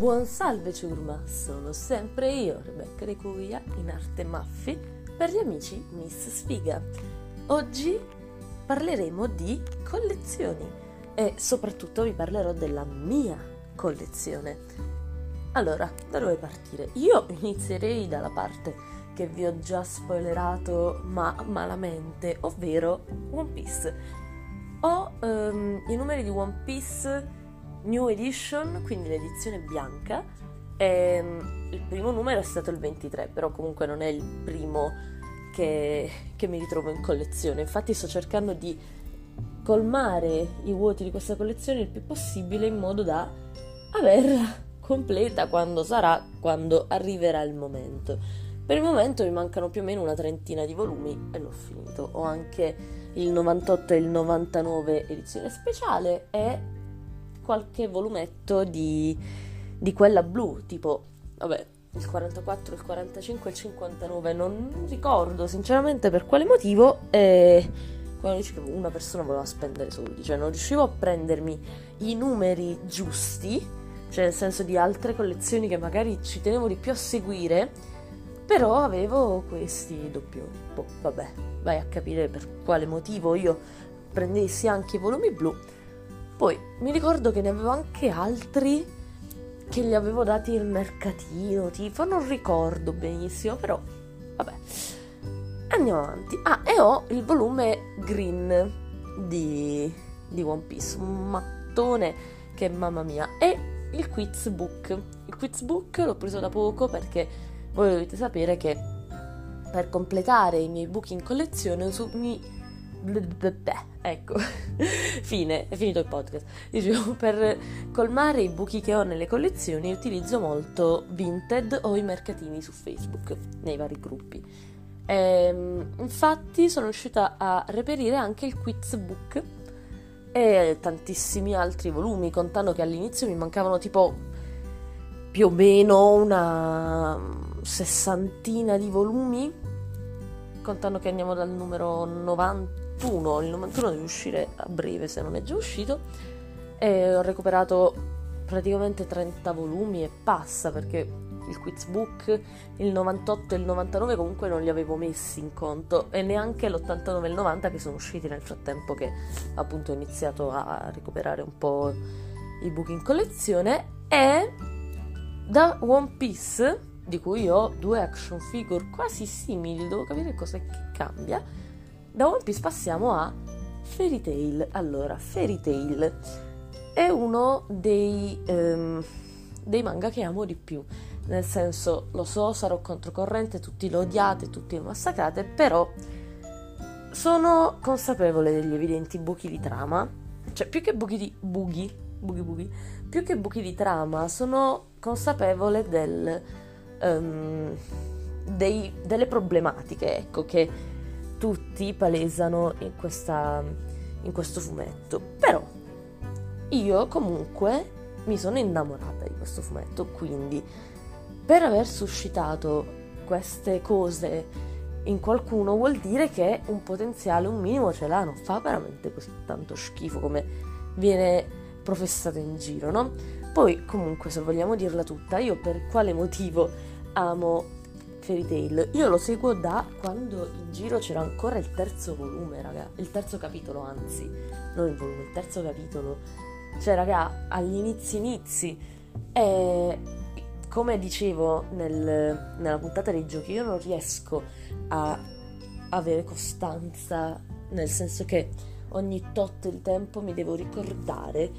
Buon salve ciurma, sono sempre io, Rebecca De Cuia, in arte Maffi, per gli amici Miss Sfiga. Oggi parleremo di collezioni e soprattutto vi parlerò della mia collezione. Allora, da dove partire? Io inizierei dalla parte che vi ho già spoilerato ma malamente, ovvero One Piece. Ho um, i numeri di One Piece New Edition, quindi l'edizione bianca. Ehm, il primo numero è stato il 23, però comunque non è il primo che, che mi ritrovo in collezione. Infatti sto cercando di colmare i vuoti di questa collezione il più possibile in modo da averla completa quando sarà, quando arriverà il momento. Per il momento mi mancano più o meno una trentina di volumi e l'ho finito. Ho anche il 98 e il 99 edizione speciale e qualche volumetto di, di quella blu, tipo, vabbè, il 44, il 45 il 59, non ricordo sinceramente per quale motivo. E dicevo una persona voleva spendere soldi, cioè non riuscivo a prendermi i numeri giusti, cioè nel senso di altre collezioni che magari ci tenevo di più a seguire, però avevo questi doppioni. Boh, vabbè, vai a capire per quale motivo io prendessi anche i volumi blu poi mi ricordo che ne avevo anche altri che li avevo dati il mercatino, tipo, non ricordo benissimo, però vabbè. Andiamo avanti. Ah, e ho il volume green di, di One Piece, un mattone che mamma mia. E il quiz book. Il quiz book l'ho preso da poco perché voi dovete sapere che per completare i miei book in collezione su, mi ecco, fine, è finito il podcast. Dicevo, per colmare i buchi che ho nelle collezioni utilizzo molto Vinted o i mercatini su Facebook, nei vari gruppi. Ehm, infatti sono riuscita a reperire anche il quiz book e tantissimi altri volumi, contando che all'inizio mi mancavano tipo più o meno una sessantina di volumi, contando che andiamo dal numero 90 91, il 91 deve uscire a breve se non è già uscito, e ho recuperato praticamente 30 volumi e passa perché il quiz book, il 98 e il 99 comunque non li avevo messi in conto e neanche l'89 e il 90 che sono usciti nel frattempo che appunto ho iniziato a recuperare un po' i book in collezione. E da One Piece di cui ho due action figure quasi simili, devo capire cosa che cambia da One Piece passiamo a Fairy Tail. Allora, Fairy Tail è uno dei, um, dei manga che amo di più. Nel senso, lo so, sarò controcorrente, tutti lo odiate, tutti lo massacrate, però sono consapevole degli evidenti buchi di trama. Cioè, più che buchi di... bughi, bughi bughi, più che buchi di trama, sono consapevole del... Um, dei, delle problematiche, ecco, che tutti palesano in, questa, in questo fumetto. Però io comunque mi sono innamorata di questo fumetto, quindi per aver suscitato queste cose in qualcuno vuol dire che un potenziale, un minimo ce l'ha, non fa veramente così tanto schifo come viene professato in giro, no? Poi comunque se vogliamo dirla tutta, io per quale motivo amo Fairy Tail. Io lo seguo da quando in giro c'era ancora il terzo volume, raga. Il terzo capitolo, anzi, non il volume, il terzo capitolo. Cioè, raga, agli inizi inizi. E come dicevo nel, nella puntata dei giochi, io non riesco a avere costanza, nel senso che ogni tot di tempo mi devo ricordare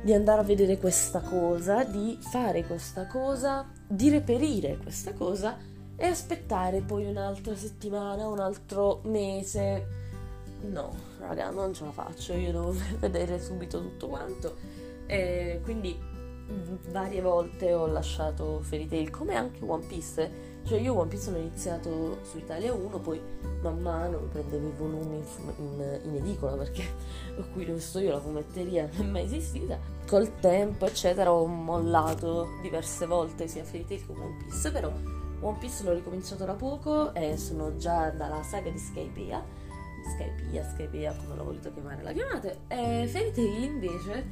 di andare a vedere questa cosa, di fare questa cosa, di reperire questa cosa e aspettare poi un'altra settimana, un altro mese. No, raga, non ce la faccio, io devo vedere subito tutto quanto. E quindi varie volte ho lasciato Fairy Tail, come anche One Piece. Cioè io One Piece l'ho iniziato su Italia 1, poi man mano prendevo i volumi in, in, in edicola perché qui dove sto io la fumetteria non è mai esistita. Col tempo, eccetera, ho mollato diverse volte sia Fairy Tail che One Piece, però One Piece l'ho ricominciato da poco e sono già dalla saga di Skypiea. Skypiea, Skypiea, come l'ho voluto chiamare, la chiamate. E Fairy Tail invece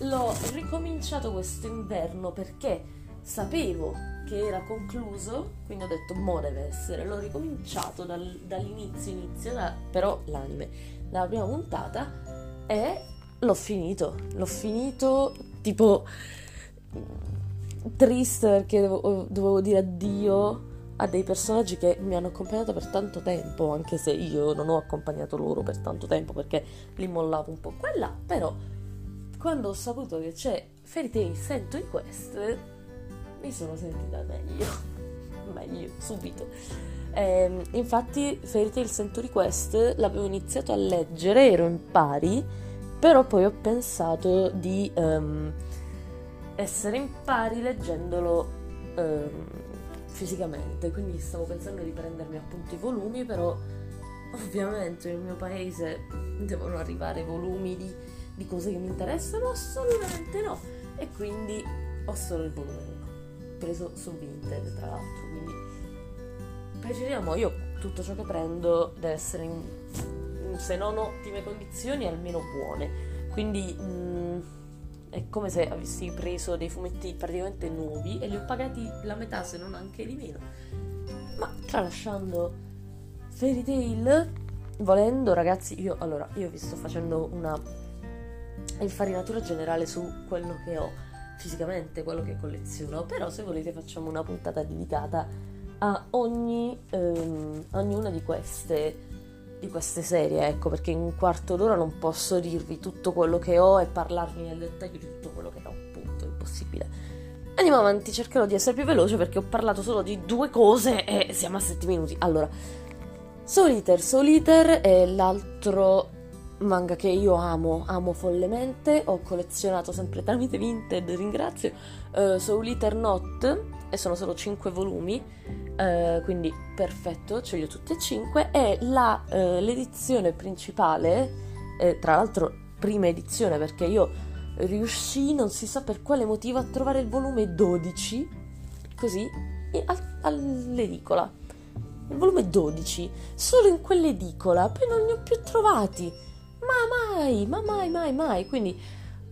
l'ho ricominciato questo inverno perché sapevo che era concluso, quindi ho detto mo deve essere, l'ho ricominciato dal, dall'inizio inizio, da, però l'anime, dalla prima puntata e l'ho finito, l'ho finito tipo triste perché dovevo, dovevo dire addio a dei personaggi che mi hanno accompagnato per tanto tempo, anche se io non ho accompagnato loro per tanto tempo perché li mollavo un po' qua e là, però quando ho saputo che c'è Fairy Tail Sento i Quest mi sono sentita meglio, meglio, subito. Eh, infatti Fairy Tail Century Quest l'avevo iniziato a leggere, ero in pari, però poi ho pensato di um, essere in pari leggendolo um, fisicamente, quindi stavo pensando di prendermi appunto i volumi, però ovviamente nel mio paese devono arrivare volumi di, di cose che mi interessano? Assolutamente no, e quindi ho solo il volume preso su Vinted tra l'altro, quindi precisiamo, io tutto ciò che prendo deve essere in, se non ottime condizioni, almeno buone. Quindi mh, mm, è come se avessi preso dei fumetti praticamente nuovi e li ho pagati la metà, se non anche di meno. Ma tralasciando Fairy Tail, volendo ragazzi, io allora, io vi sto facendo una infarinatura generale su quello che ho fisicamente quello che colleziono, però se volete facciamo una puntata dedicata a ogni, ehm, ognuna di queste, di queste serie, ecco, perché in un quarto d'ora non posso dirvi tutto quello che ho e parlarvi nel dettaglio di tutto quello che ho, appunto, è impossibile. Andiamo avanti, cercherò di essere più veloce perché ho parlato solo di due cose e siamo a 7 minuti. Allora, Soul Eater è l'altro manga che io amo, amo follemente, ho collezionato sempre tramite Vinted, ringrazio, uh, Soul Eater Not, e sono solo 5 volumi, uh, quindi perfetto, ce li ho tutti e 5, e la, uh, l'edizione principale, eh, tra l'altro prima edizione perché io riuscii, non si sa per quale motivo, a trovare il volume 12, così, all'edicola. Il volume 12, solo in quell'edicola, poi non ne ho più trovati ma mai, ma mai, mai, mai. Quindi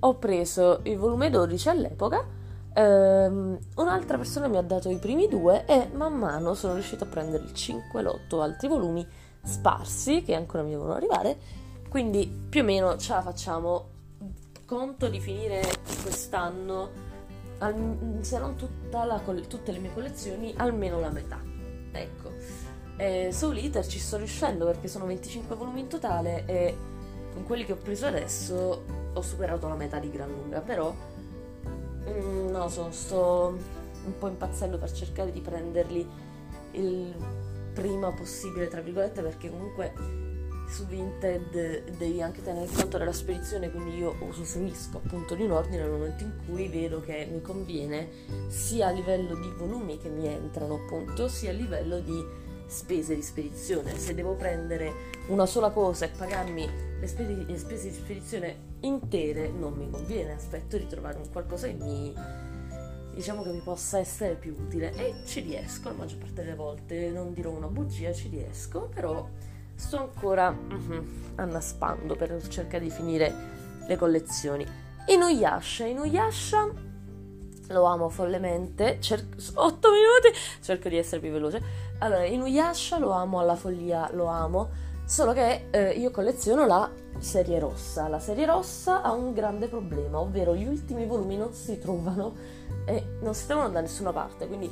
ho preso il volume 12 all'epoca. Um, un'altra persona mi ha dato i primi due e man mano sono riuscito a prendere il 5 e l'8 altri volumi sparsi che ancora mi devono arrivare. Quindi più o meno ce la facciamo. Conto di finire quest'anno, al, se non la, tutte le mie collezioni, almeno la metà. Ecco. Eh, Soul Eater ci sto riuscendo perché sono 25 volumi in totale e con quelli che ho preso adesso ho superato la metà di gran lunga, però mm, no, sono, sto un po' impazzendo per cercare di prenderli il prima possibile, tra virgolette, perché comunque su Vinted devi anche tenere conto della spedizione, quindi io usufruisco appunto di un ordine nel momento in cui vedo che mi conviene sia a livello di volumi che mi entrano appunto, sia a livello di spese di spedizione. Se devo prendere una sola cosa e pagarmi le spese, le spese di spedizione intere, non mi conviene. Aspetto di trovare un qualcosa che mi diciamo che mi possa essere più utile e ci riesco la maggior parte delle volte. Non dirò una bugia, ci riesco, però sto ancora uh-huh, annaspando per cercare di finire le collezioni. Inuyasha, Inuyasha lo amo follemente. Cer- 8 minuti, cerco di essere più veloce. Allora, Inuyasha lo amo alla follia, lo amo. Solo che eh, io colleziono la serie rossa. La serie rossa ha un grande problema, ovvero gli ultimi volumi non si trovano e non si trovano da nessuna parte. Quindi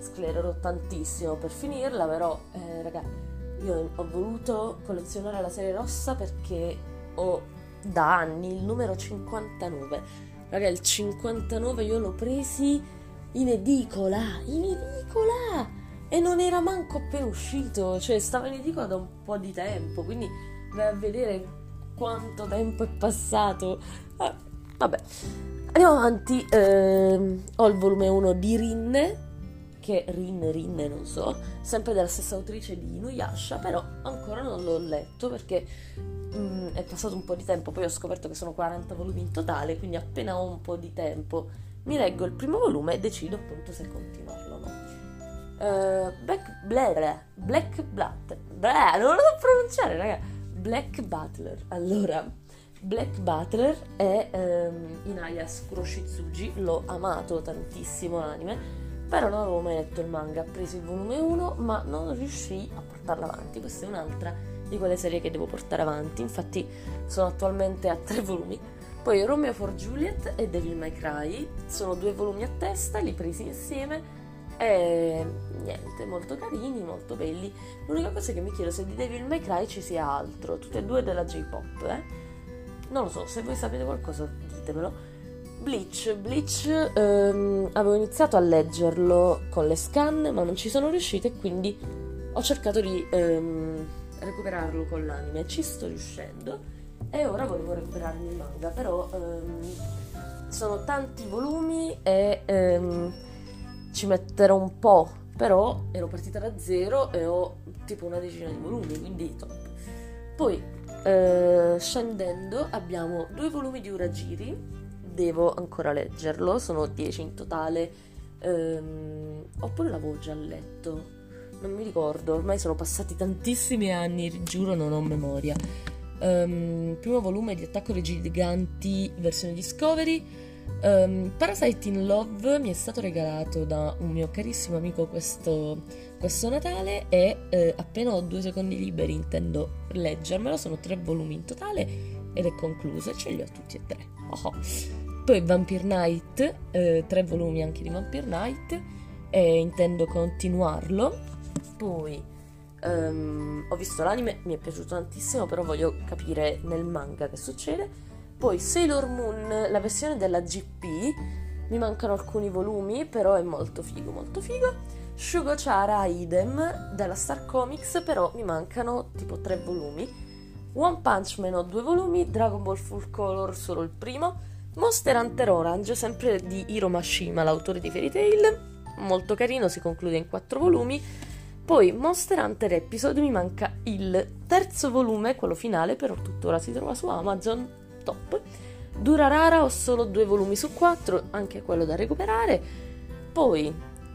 sclererò tantissimo per finirla, però, eh, raga, io ho voluto collezionare la serie rossa perché ho da anni il numero 59 Raga, il 59 io l'ho presi in edicola, in edicola! E non era manco appena uscito, cioè stava in edicola da un po' di tempo, quindi vai a vedere quanto tempo è passato. Ah, vabbè, andiamo avanti. Eh, ho il volume 1 di Rinne, che Rin, Rinne, non so, sempre della stessa autrice di Inuyasha, però ancora non l'ho letto perché mm, è passato un po' di tempo, poi ho scoperto che sono 40 volumi in totale, quindi appena ho un po' di tempo mi leggo il primo volume e decido appunto se continuarlo o no. Uh, Black Blair, Black Blatt, blah, non lo so pronunciare, raga. Black Butler. Allora, Black Butler è um, Inaya Kuroshitsuji, l'ho amato tantissimo l'anime, però non avevo mai letto il manga, ho preso il volume 1 ma non riuscii a portarlo avanti, questa è un'altra di quelle serie che devo portare avanti, infatti sono attualmente a tre volumi. Poi Romeo for Juliet e Devil May Cry, sono due volumi a testa, li presi insieme e niente, molto carini, molto belli. L'unica cosa è che mi chiedo se di Devil May Cry ci sia altro, tutte e due della J-pop, eh? Non lo so, se voi sapete qualcosa ditemelo. Bleach, Bleach ehm, avevo iniziato a leggerlo con le scan ma non ci sono riuscita e quindi ho cercato di ehm, recuperarlo con l'anime, ci sto riuscendo e ora volevo recuperarmi il manga, però ehm, sono tanti volumi e ehm, ci metterò un po', però ero partita da zero e ho tipo una decina di volumi, quindi top. Poi eh, scendendo abbiamo due volumi di Uragiri, devo ancora leggerlo, sono 10 in totale, ehm, oppure l'avevo già letto, non mi ricordo, ormai sono passati tantissimi anni, giuro non ho memoria. Um, primo volume di Attacco dei Giganti, versione Discovery. Um, Parasite in Love mi è stato regalato da un mio carissimo amico questo, questo Natale e eh, appena ho due secondi liberi intendo leggermelo, sono tre volumi in totale ed è concluso e ce li ho tutti e tre. Oh. Poi Vampire Night, eh, tre volumi anche di Vampire Night e intendo continuarlo. Poi um, ho visto l'anime, mi è piaciuto tantissimo, però voglio capire nel manga che succede. Poi Sailor Moon, la versione della GP, mi mancano alcuni volumi, però è molto figo, molto figo. Shugo idem della Star Comics, però mi mancano tipo tre volumi. One Punch Man ho due volumi, Dragon Ball Full Color solo il primo, Monster Hunter Orange, sempre di Hiro Mashima, l'autore di Fairy Tail, molto carino, si conclude in quattro volumi. Poi Monster Hunter Episode mi manca il terzo volume, quello finale, però tuttora si trova su Amazon top. Durarara ho solo due volumi su quattro, anche quello da recuperare. Poi,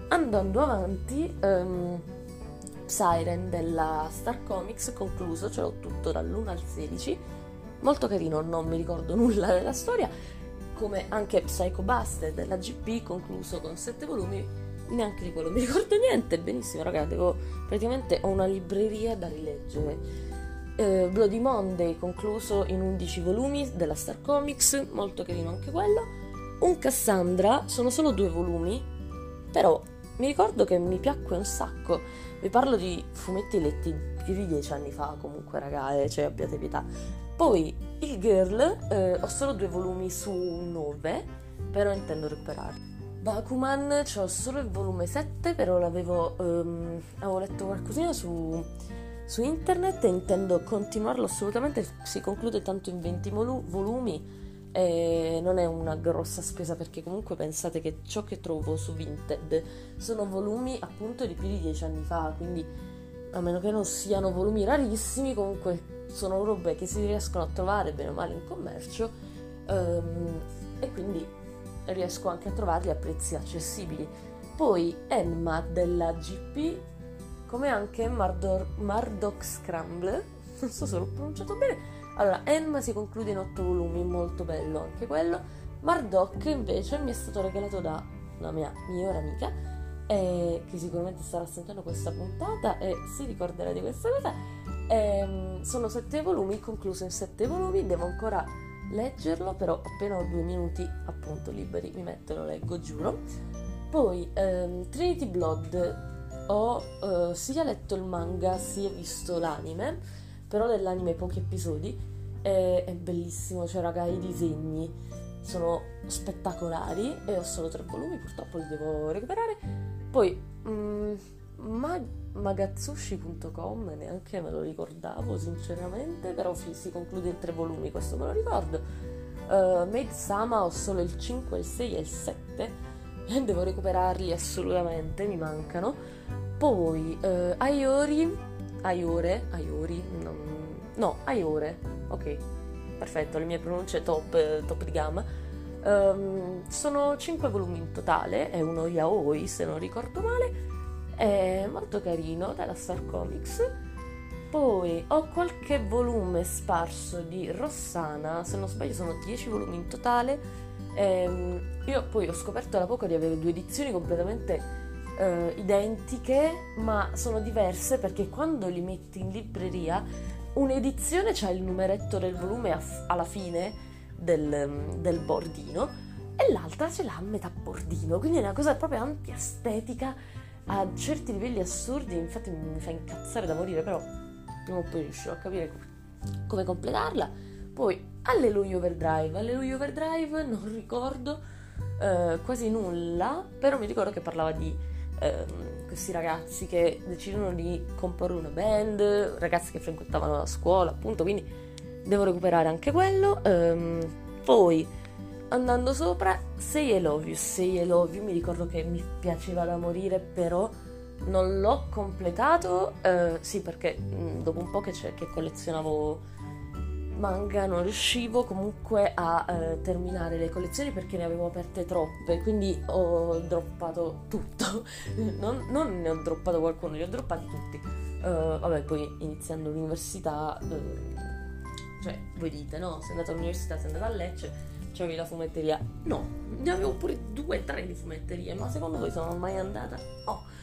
andando avanti, um, Siren della Star Comics concluso, ce l'ho tutto dall'1 al 16. Molto carino, non mi ricordo nulla della storia. Come anche Psycho Buster della GP concluso con sette volumi, neanche di quello mi ricordo niente. Benissimo, raga, devo praticamente ho una libreria da rileggere eh, Bloody Monday concluso in 11 volumi della Star Comics, molto carino anche quello. Un Cassandra, sono solo due volumi, però mi ricordo che mi piacque un sacco. Vi parlo di fumetti letti più di dieci anni fa, comunque, ragazzi, cioè abbiate pietà. Poi il Girl, eh, ho solo due volumi su nove, però intendo recuperarli. Bakuman, ho solo il volume 7, però l'avevo um, avevo letto qualcosina su su internet intendo continuarlo assolutamente, si conclude tanto in 20 volu- volumi e non è una grossa spesa perché comunque pensate che ciò che trovo su Vinted sono volumi appunto di più di 10 anni fa, quindi a meno che non siano volumi rarissimi, comunque sono robe che si riescono a trovare bene o male in commercio um, e quindi riesco anche a trovarli a prezzi accessibili. Poi Enma della GP come anche Mardor- Mardok Scramble, non so se l'ho pronunciato bene. Allora, Enma si conclude in otto volumi, molto bello anche quello. Mardok invece mi è stato regalato da una mia migliore amica, eh, che sicuramente starà sentendo questa puntata e si ricorderà di questa cosa. Eh, sono sette volumi, concluso in sette volumi, devo ancora leggerlo, però appena ho due minuti appunto liberi mi metto e lo leggo, giuro. Poi ehm, Trinity Blood ho uh, sia letto il manga sia visto l'anime, però dell'anime pochi episodi. È, è bellissimo, cioè raga, i disegni sono spettacolari e ho solo tre volumi, purtroppo li devo recuperare. Poi mm, ma- magatsushi.com neanche me lo ricordavo sinceramente, però si conclude in tre volumi, questo me lo ricordo. Uh, Maid Sama ho solo il 5, il 6 e il 7 devo recuperarli assolutamente, mi mancano. Poi eh, Aiori, Aiore, Aiori, no, no, Aiore, ok, perfetto, le mie pronunce top, top di gamma. Um, sono 5 volumi in totale, è uno yaoi se non ricordo male, è molto carino dalla Star Comics. Poi ho qualche volume sparso di Rossana, se non sbaglio sono 10 volumi in totale. Ehm, io poi ho scoperto da poco di avere due edizioni completamente eh, identiche, ma sono diverse perché quando li metti in libreria, un'edizione c'ha il numeretto del volume aff- alla fine del, del bordino e l'altra ce l'ha a metà bordino, quindi è una cosa proprio anti-estetica a certi livelli assurdi, infatti mi fa incazzare da morire, però prima o poi riuscirò a capire come completarla. Poi Alleluia Overdrive, Alleluia Overdrive non ricordo eh, quasi nulla, però mi ricordo che parlava di eh, questi ragazzi che decidono di comporre una band, ragazzi che frequentavano la scuola, appunto, quindi devo recuperare anche quello. Um, poi andando sopra, Say I Love You, Say I Love You, mi ricordo che mi piaceva da morire, però non l'ho completato, eh, sì perché mh, mm, dopo un po' che, che, collezionavo manga non riuscivo comunque a eh, terminare le collezioni perché ne avevo aperte troppe, quindi ho droppato tutto, non, non, ne ho droppato qualcuno, li ho droppati tutti. Uh, vabbè, poi iniziando l'università, uh, cioè voi dite no, sei andata all'università, sei andata a Lecce, c'avevi la fumetteria. No, ne avevo pure due tre di fumetterie, ma secondo voi sono mai andata? No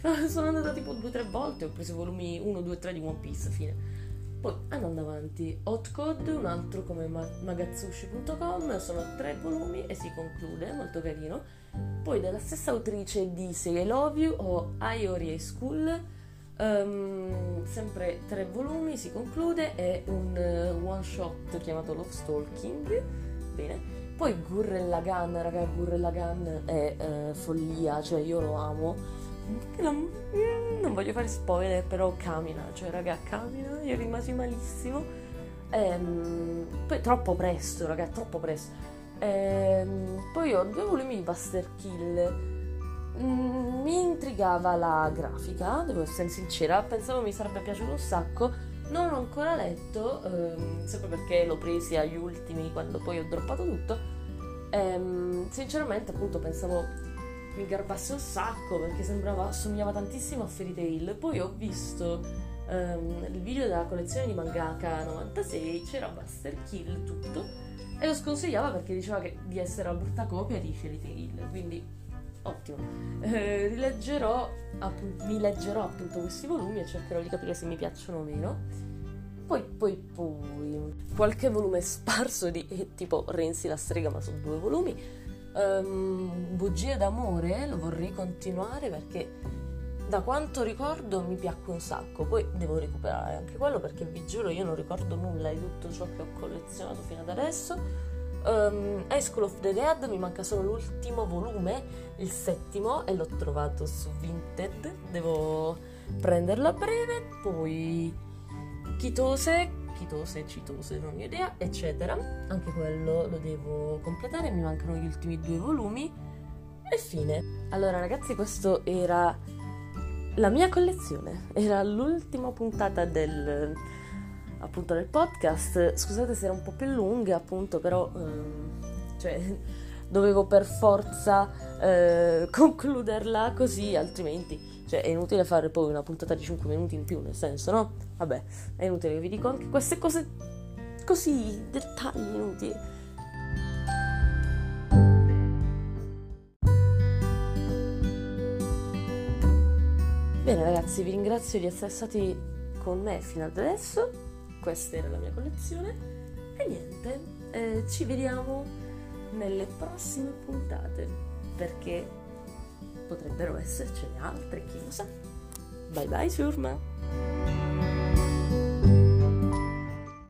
sono andata tipo due o tre volte, ho preso i volumi 1, 2, 3 di One Piece, fine. Poi andando avanti, Hot Code, un altro come magazzushi.com, sono tre volumi e si conclude, molto carino. Poi dalla stessa autrice di Say I Love You ho Iori School, um, sempre tre volumi, si conclude, è un uh, one shot chiamato Love Stalking, bene. Poi Gurren Lagann, raga, Gurren Lagann è uh, follia, cioè io lo amo non, mm, non voglio fare spoiler, però camina, cioè raga, camina, io rimasi malissimo. Ehm, poi troppo presto, raga, troppo presto. Ehm, poi ho due volumi di Buster Kill. Mm, mi intrigava la grafica, devo essere sincera, pensavo mi sarebbe piaciuto un sacco. Non l'ho ancora letto, ehm, sempre perché l'ho presi agli ultimi quando poi ho droppato tutto. Ehm, sinceramente, appunto, pensavo mi garbasse un sacco perché sembrava, somigliava tantissimo a Fairy Tail. Poi ho visto um, il video della collezione di Mangaka 96, c'era Buster Kill tutto, e lo sconsigliava perché diceva che, di essere una brutta copia di Fairy Tail, quindi ottimo. Eh, rileggerò, appunto, mi leggerò appunto questi volumi e cercherò di capire se mi piacciono o meno. Poi, poi, poi, qualche volume sparso di tipo Renzi la strega, ma sono due volumi um, Bugie d'amore lo vorrei continuare perché da quanto ricordo mi piacque un sacco. Poi devo recuperare anche quello perché vi giuro io non ricordo nulla di tutto ciò che ho collezionato fino ad adesso. Um, High School of the Dead mi manca solo l'ultimo volume, il settimo, e l'ho trovato su Vinted. Devo prenderlo a breve. Poi Chitose chitose, citose, non ho idea, eccetera. Anche quello lo devo completare, mi mancano gli ultimi due volumi e fine. Allora ragazzi, questo era la mia collezione, era l'ultima puntata del, appunto, del podcast. Scusate se era un po' più lunga, appunto, però ehm, cioè, dovevo per forza eh, concluderla così, altrimenti cioè, è inutile fare poi una puntata di 5 minuti in più, nel senso, no? Vabbè, è inutile che vi dico anche queste cose così, dettagli inutili. Bene ragazzi, vi ringrazio di essere stati con me fino ad adesso. Questa era la mia collezione. E niente, eh, ci vediamo nelle prossime puntate. Perché potrebbero essercene altre, chi lo sa. Bye bye, Surma!